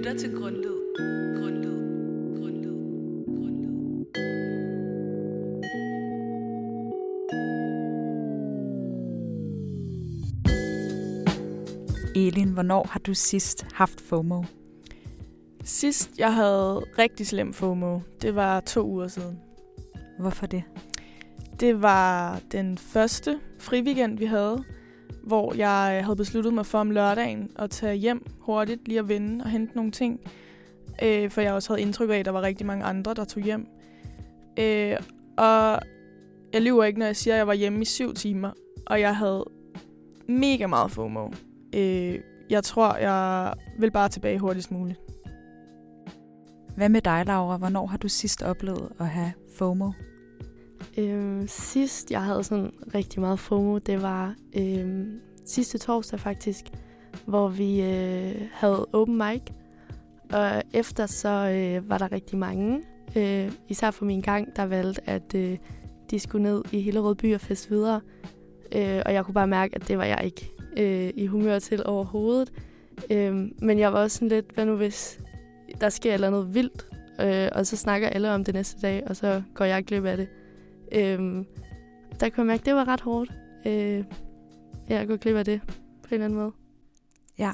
lytter til Grundlyd. Grundlyd. Grundlyd. Grundlyd. Elin, hvornår har du sidst haft FOMO? Sidst jeg havde rigtig slem FOMO, det var to uger siden. Hvorfor det? Det var den første friweekend, vi havde, hvor jeg øh, havde besluttet mig for om lørdagen at tage hjem hurtigt, lige at vende og hente nogle ting. Øh, for jeg også havde indtryk af, at der var rigtig mange andre, der tog hjem. Øh, og jeg lyver ikke, når jeg siger, at jeg var hjemme i syv timer, og jeg havde mega meget FOMO. Øh, jeg tror, jeg vil bare tilbage hurtigst muligt. Hvad med dig, Laura? Hvornår har du sidst oplevet at have FOMO? Øh, sidst jeg havde sådan rigtig meget FOMO, det var øh, sidste torsdag faktisk, hvor vi øh, havde open mic. Og efter så øh, var der rigtig mange, øh, især for min gang, der valgte, at øh, de skulle ned i Hillerød by og fest videre. Øh, og jeg kunne bare mærke, at det var jeg ikke øh, i humør til overhovedet. Øh, men jeg var også sådan lidt, hvad nu hvis der sker et eller andet vildt, øh, og så snakker alle om det næste dag, og så går jeg glip af det. Øhm, der kunne jeg mærke, at det var ret hårdt. Øh, jeg kunne glip af det på en eller anden måde. Ja,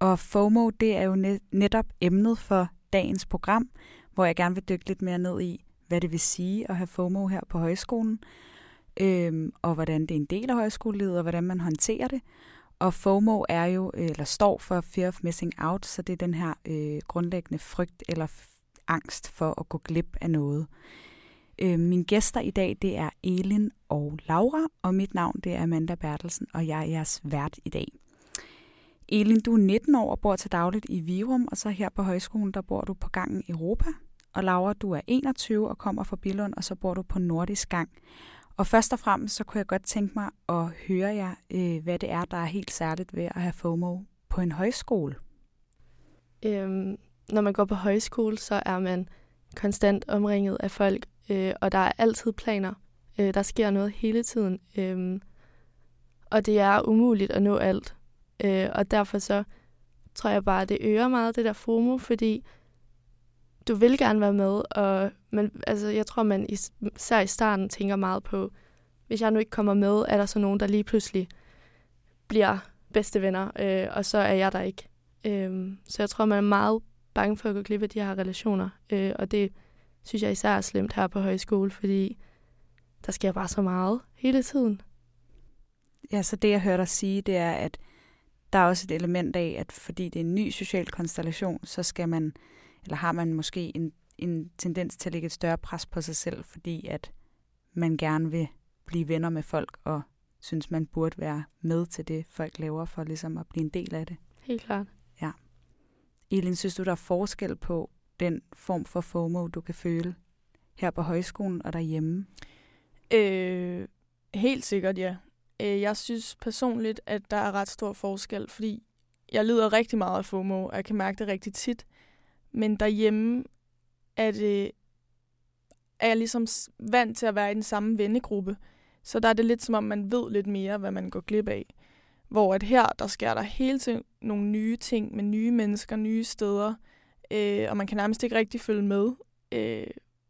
Og FOMO, det er jo net- netop emnet for dagens program, hvor jeg gerne vil dykke lidt mere ned i, hvad det vil sige at have FOMO her på højskolen, øhm, og hvordan det er en del af højskolelivet, og hvordan man håndterer det. Og FOMO er jo, eller står for Fear of Missing Out, så det er den her øh, grundlæggende frygt eller angst for at gå glip af noget. Øh, mine gæster i dag, det er Elin og Laura, og mit navn det er Amanda Bertelsen, og jeg er jeres vært i dag. Elin, du er 19 år og bor til dagligt i Virum, og så her på højskolen, der bor du på gangen Europa. Og Laura, du er 21 og kommer fra Billund, og så bor du på Nordisk Gang. Og først og fremmest, så kunne jeg godt tænke mig at høre jer, øh, hvad det er, der er helt særligt ved at have FOMO på en højskole. Øhm, når man går på højskole, så er man konstant omringet af folk, øh, og der er altid planer. Øh, der sker noget hele tiden, øh, og det er umuligt at nå alt. Øh, og derfor så tror jeg bare, det øger meget det der FOMO, fordi du vil gerne være med, og man, altså, jeg tror, man især i starten tænker meget på, hvis jeg nu ikke kommer med, er der så nogen, der lige pludselig bliver bedste venner, øh, og så er jeg der ikke. Øh, så jeg tror, man er meget bange for at gå glip af de her relationer, øh, og det synes jeg især er slemt her på højskole, fordi der sker bare så meget hele tiden. Ja, så det jeg hører dig sige, det er, at der er også et element af, at fordi det er en ny social konstellation, så skal man, eller har man måske en, en tendens til at lægge et større pres på sig selv, fordi at man gerne vil blive venner med folk, og synes, man burde være med til det, folk laver, for ligesom at blive en del af det. Helt klart. Elin, synes du, der er forskel på den form for FOMO, du kan føle her på højskolen og derhjemme? Øh, helt sikkert, ja. Øh, jeg synes personligt, at der er ret stor forskel, fordi jeg lider rigtig meget af FOMO, og jeg kan mærke det rigtig tit. Men derhjemme er, det, er jeg ligesom vant til at være i den samme vennegruppe. Så der er det lidt som om, man ved lidt mere, hvad man går glip af. Hvor at her, der sker der hele tiden nogle nye ting med nye mennesker, nye steder, øh, og man kan nærmest ikke rigtig følge med, øh,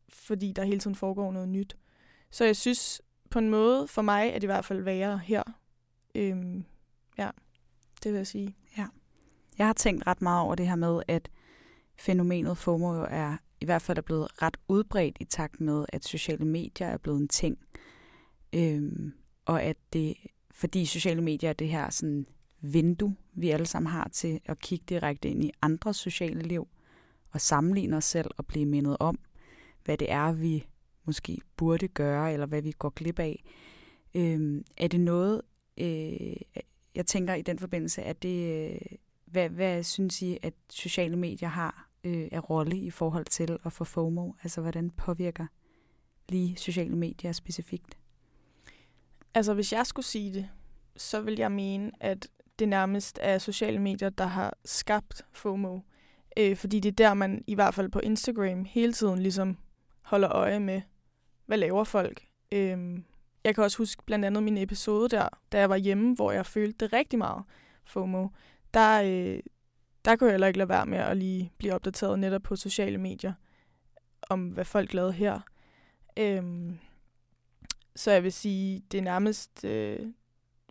fordi der hele tiden foregår noget nyt. Så jeg synes, på en måde, for mig er det i hvert fald værre her. Øhm, ja, det vil jeg sige. Ja. Jeg har tænkt ret meget over det her med, at fænomenet FOMO jo er i hvert fald er blevet ret udbredt i takt med, at sociale medier er blevet en ting. Øhm, og at det, fordi sociale medier er det her sådan vindue, vi alle sammen har til at kigge direkte ind i andres sociale liv, og sammenligne os selv og blive mindet om, hvad det er, vi måske burde gøre, eller hvad vi går glip af. Øh, er det noget, øh, jeg tænker i den forbindelse, at det, øh, hvad, hvad synes I, at sociale medier har øh, af rolle i forhold til at få FOMO? Altså, hvordan påvirker lige sociale medier specifikt? Altså, hvis jeg skulle sige det, så vil jeg mene, at det nærmest er sociale medier, der har skabt FOMO. Øh, fordi det er der, man i hvert fald på Instagram hele tiden ligesom holder øje med, hvad laver folk. Øh, jeg kan også huske blandt andet min episode der, da jeg var hjemme, hvor jeg følte det rigtig meget FOMO. Der, øh, der kunne jeg heller ikke lade være med at lige blive opdateret netop på sociale medier om, hvad folk lavede her. Øhm, så jeg vil sige, det er nærmest øh,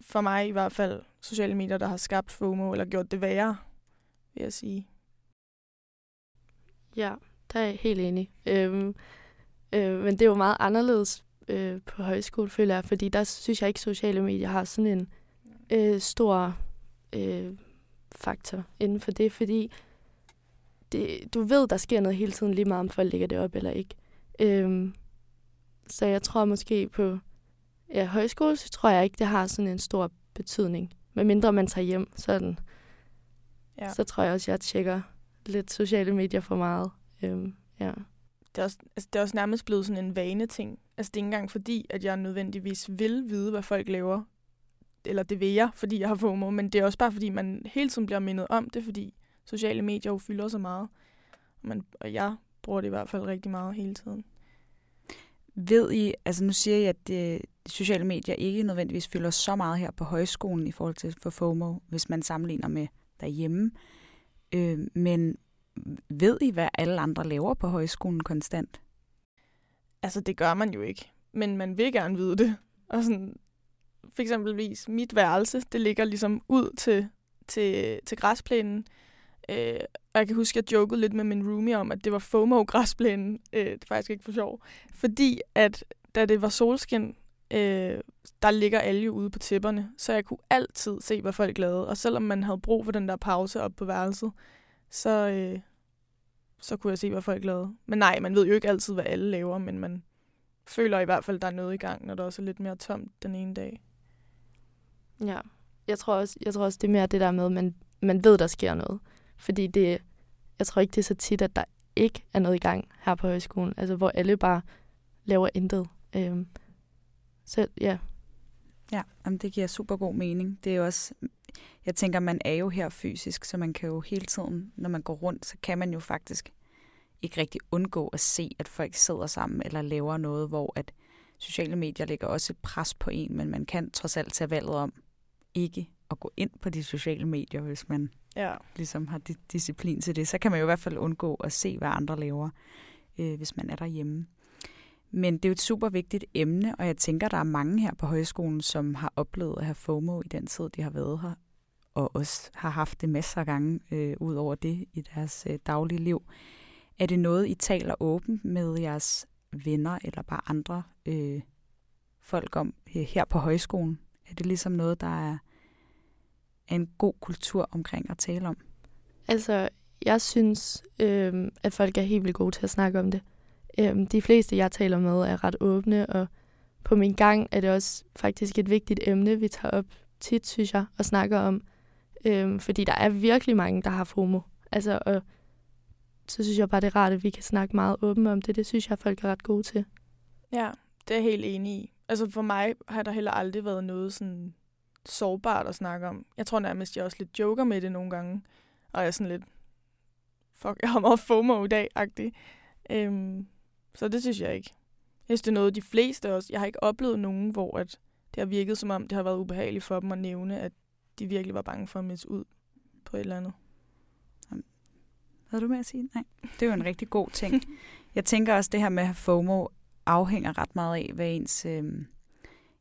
for mig i hvert fald sociale medier, der har skabt FOMO, eller gjort det værre, vil jeg sige. Ja, der er jeg helt enig. Øhm, øh, men det er jo meget anderledes øh, på højskole, føler jeg, fordi der synes jeg ikke, sociale medier har sådan en øh, stor øh, faktor inden for det, fordi det, du ved, der sker noget hele tiden, lige meget om folk lægger det op eller ikke. Øhm, så jeg tror måske på ja, højskole, så tror jeg ikke, det har sådan en stor betydning. Men mindre man tager hjem, sådan, ja. så tror jeg også, jeg tjekker lidt sociale medier for meget. Øhm, ja. Det er, også, altså, det er også nærmest blevet sådan en vane ting. Altså, det er ikke engang fordi, at jeg nødvendigvis vil vide, hvad folk laver. Eller det vil jeg, fordi jeg har FOMO. Men det er også bare, fordi man hele tiden bliver mindet om det, fordi sociale medier jo fylder så meget. Man, og jeg bruger det i hvert fald rigtig meget hele tiden. Ved I, altså nu siger jeg, at det, de sociale medier ikke nødvendigvis fylder så meget her på højskolen i forhold til for FOMO, hvis man sammenligner med derhjemme. Øh, men ved I, hvad alle andre laver på højskolen konstant? Altså, det gør man jo ikke. Men man vil gerne vide det. Og sådan, for eksempelvis, mit værelse, det ligger ligesom ud til, til, til græsplænen. Øh, og jeg kan huske, at jeg jokede lidt med min roomie om, at det var FOMO-græsplænen. Øh, det er faktisk ikke for sjov. Fordi at da det var solskin, øh, der ligger alle jo ude på tipperne, så jeg kunne altid se, hvad folk lavede. Og selvom man havde brug for den der pause op på værelset, så, øh, så kunne jeg se, hvad folk lavede. Men nej, man ved jo ikke altid, hvad alle laver, men man føler i hvert fald, at der er noget i gang, når der også er lidt mere tomt den ene dag. Ja, jeg tror også, jeg tror også det er mere det der med, at man, man ved, der sker noget. Fordi det, jeg tror ikke, det er så tit, at der ikke er noget i gang her på højskolen. Altså, hvor alle bare laver intet. Øhm, så ja. Ja, jamen, det giver super god mening. Det er også, jeg tænker, man er jo her fysisk, så man kan jo hele tiden, når man går rundt, så kan man jo faktisk ikke rigtig undgå at se, at folk sidder sammen eller laver noget, hvor at sociale medier lægger også et pres på en, men man kan trods alt tage valget om ikke at gå ind på de sociale medier, hvis man ja. ligesom har disciplin til det. Så kan man jo i hvert fald undgå at se, hvad andre laver, øh, hvis man er derhjemme. Men det er jo et super vigtigt emne, og jeg tænker, der er mange her på højskolen, som har oplevet at have FOMO i den tid, de har været her, og også har haft det masser af gange øh, ud over det i deres øh, daglige liv. Er det noget, I taler åbent med jeres venner eller bare andre øh, folk om her på højskolen? Er det ligesom noget, der er, er en god kultur omkring at tale om? Altså, jeg synes, øh, at folk er helt vildt gode til at snakke om det. Øhm, de fleste, jeg taler med, er ret åbne, og på min gang er det også faktisk et vigtigt emne, vi tager op tit, synes jeg, og snakker om. Øhm, fordi der er virkelig mange, der har FOMO. Altså, og så synes jeg bare, det er rart, at vi kan snakke meget åbent om det. Det synes jeg, folk er ret gode til. Ja, det er jeg helt enig i. Altså for mig har der heller aldrig været noget sådan sårbart at snakke om. Jeg tror nærmest, jeg også lidt joker med det nogle gange. Og jeg er sådan lidt, fuck, jeg har meget FOMO i dag-agtig. Øhm, så det synes jeg ikke. Jeg synes, det er noget, de fleste også... Jeg har ikke oplevet nogen, hvor at det har virket som om, det har været ubehageligt for dem at nævne, at de virkelig var bange for at miste ud på et eller andet. Hvad du med at sige? Nej. Det er jo en rigtig god ting. Jeg tænker også, det her med at have FOMO afhænger ret meget af, hvad ens øh,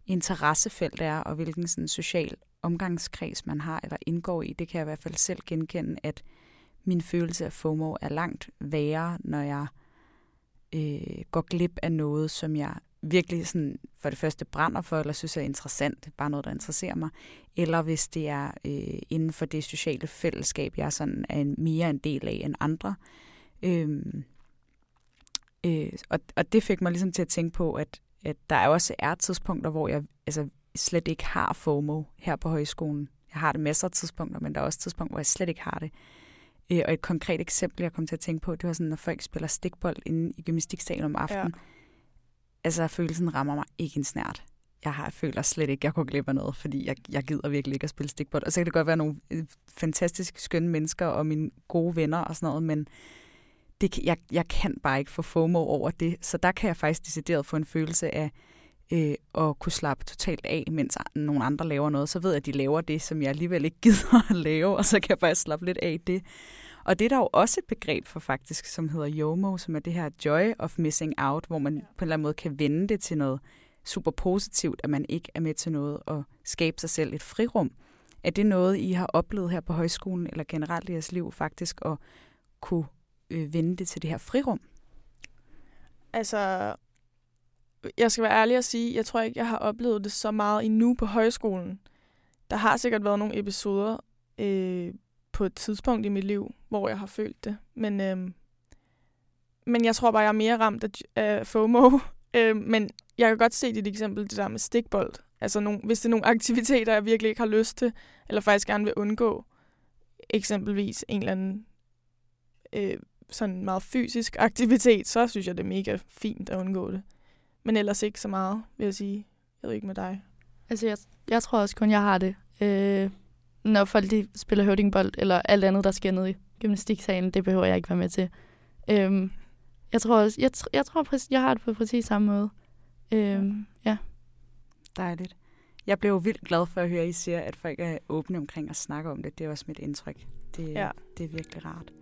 interessefelt er, og hvilken sådan, social omgangskreds man har eller indgår i. Det kan jeg i hvert fald selv genkende, at min følelse af FOMO er langt værre, når jeg øh, Øh, går glip af noget, som jeg virkelig sådan, for det første brænder for, eller synes er interessant, bare noget, der interesserer mig, eller hvis det er øh, inden for det sociale fællesskab, jeg sådan er en, mere en del af end andre. Øh, øh, og, og det fik mig ligesom til at tænke på, at, at der også er tidspunkter, hvor jeg altså, slet ikke har FOMO her på højskolen. Jeg har det masser af tidspunkter, men der er også tidspunkter, hvor jeg slet ikke har det. Øh, og et konkret eksempel, jeg kom til at tænke på, det var sådan, når folk spiller stikbold inde i gymnastiksalen om aftenen. Ja. Altså, følelsen rammer mig ikke en snært. Jeg har, føler slet ikke, jeg går glip af noget, fordi jeg, jeg gider virkelig ikke at spille stikbold. Og så kan det godt være nogle øh, fantastisk skønne mennesker og mine gode venner og sådan noget, men det, jeg, jeg kan bare ikke få FOMO over det. Så der kan jeg faktisk decideret få en følelse af øh, og kunne slappe totalt af, mens nogle andre laver noget, så ved jeg, at de laver det, som jeg alligevel ikke gider at lave, og så kan jeg bare slappe lidt af i det. Og det er der jo også et begreb for faktisk, som hedder YOMO, som er det her joy of missing out, hvor man på en eller anden måde kan vende det til noget super positivt, at man ikke er med til noget og skabe sig selv et frirum. Er det noget, I har oplevet her på højskolen, eller generelt i jeres liv faktisk, at kunne øh, vende det til det her frirum? Altså, jeg skal være ærlig og sige, jeg tror ikke, jeg har oplevet det så meget endnu på højskolen. Der har sikkert været nogle episoder øh, på et tidspunkt i mit liv, hvor jeg har følt det. Men, øh, men jeg tror bare, jeg er mere ramt af, af FOMO. øh, men jeg kan godt se dit eksempel, det der med stikbold. Altså, nogle, hvis det er nogle aktiviteter, jeg virkelig ikke har lyst til, eller faktisk gerne vil undgå, eksempelvis en eller anden øh, sådan meget fysisk aktivitet, så synes jeg, det er mega fint at undgå det. Men ellers ikke så meget, vil jeg sige. Jeg ved ikke med dig. Altså, jeg, jeg tror også kun, jeg har det. Øh, når folk de spiller høvdingbold, eller alt andet, der sker ned i gymnastiksalen, det behøver jeg ikke være med til. Øh, jeg tror også, jeg, jeg tror, jeg har det på præcis samme måde. Øh, ja. Dejligt. Jeg blev vildt glad for at høre, at I siger, at folk er åbne omkring at snakke om det. Det er også mit indtryk. Det, ja. det er virkelig rart.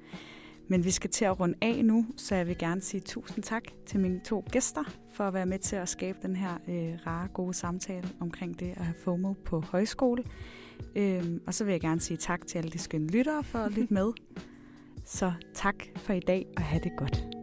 Men vi skal til at runde af nu, så jeg vil gerne sige tusind tak til mine to gæster for at være med til at skabe den her øh, rare, gode samtale omkring det at have FOMO på højskole. Øhm, og så vil jeg gerne sige tak til alle de skønne lyttere for at lytte med. Så tak for i dag, og have det godt.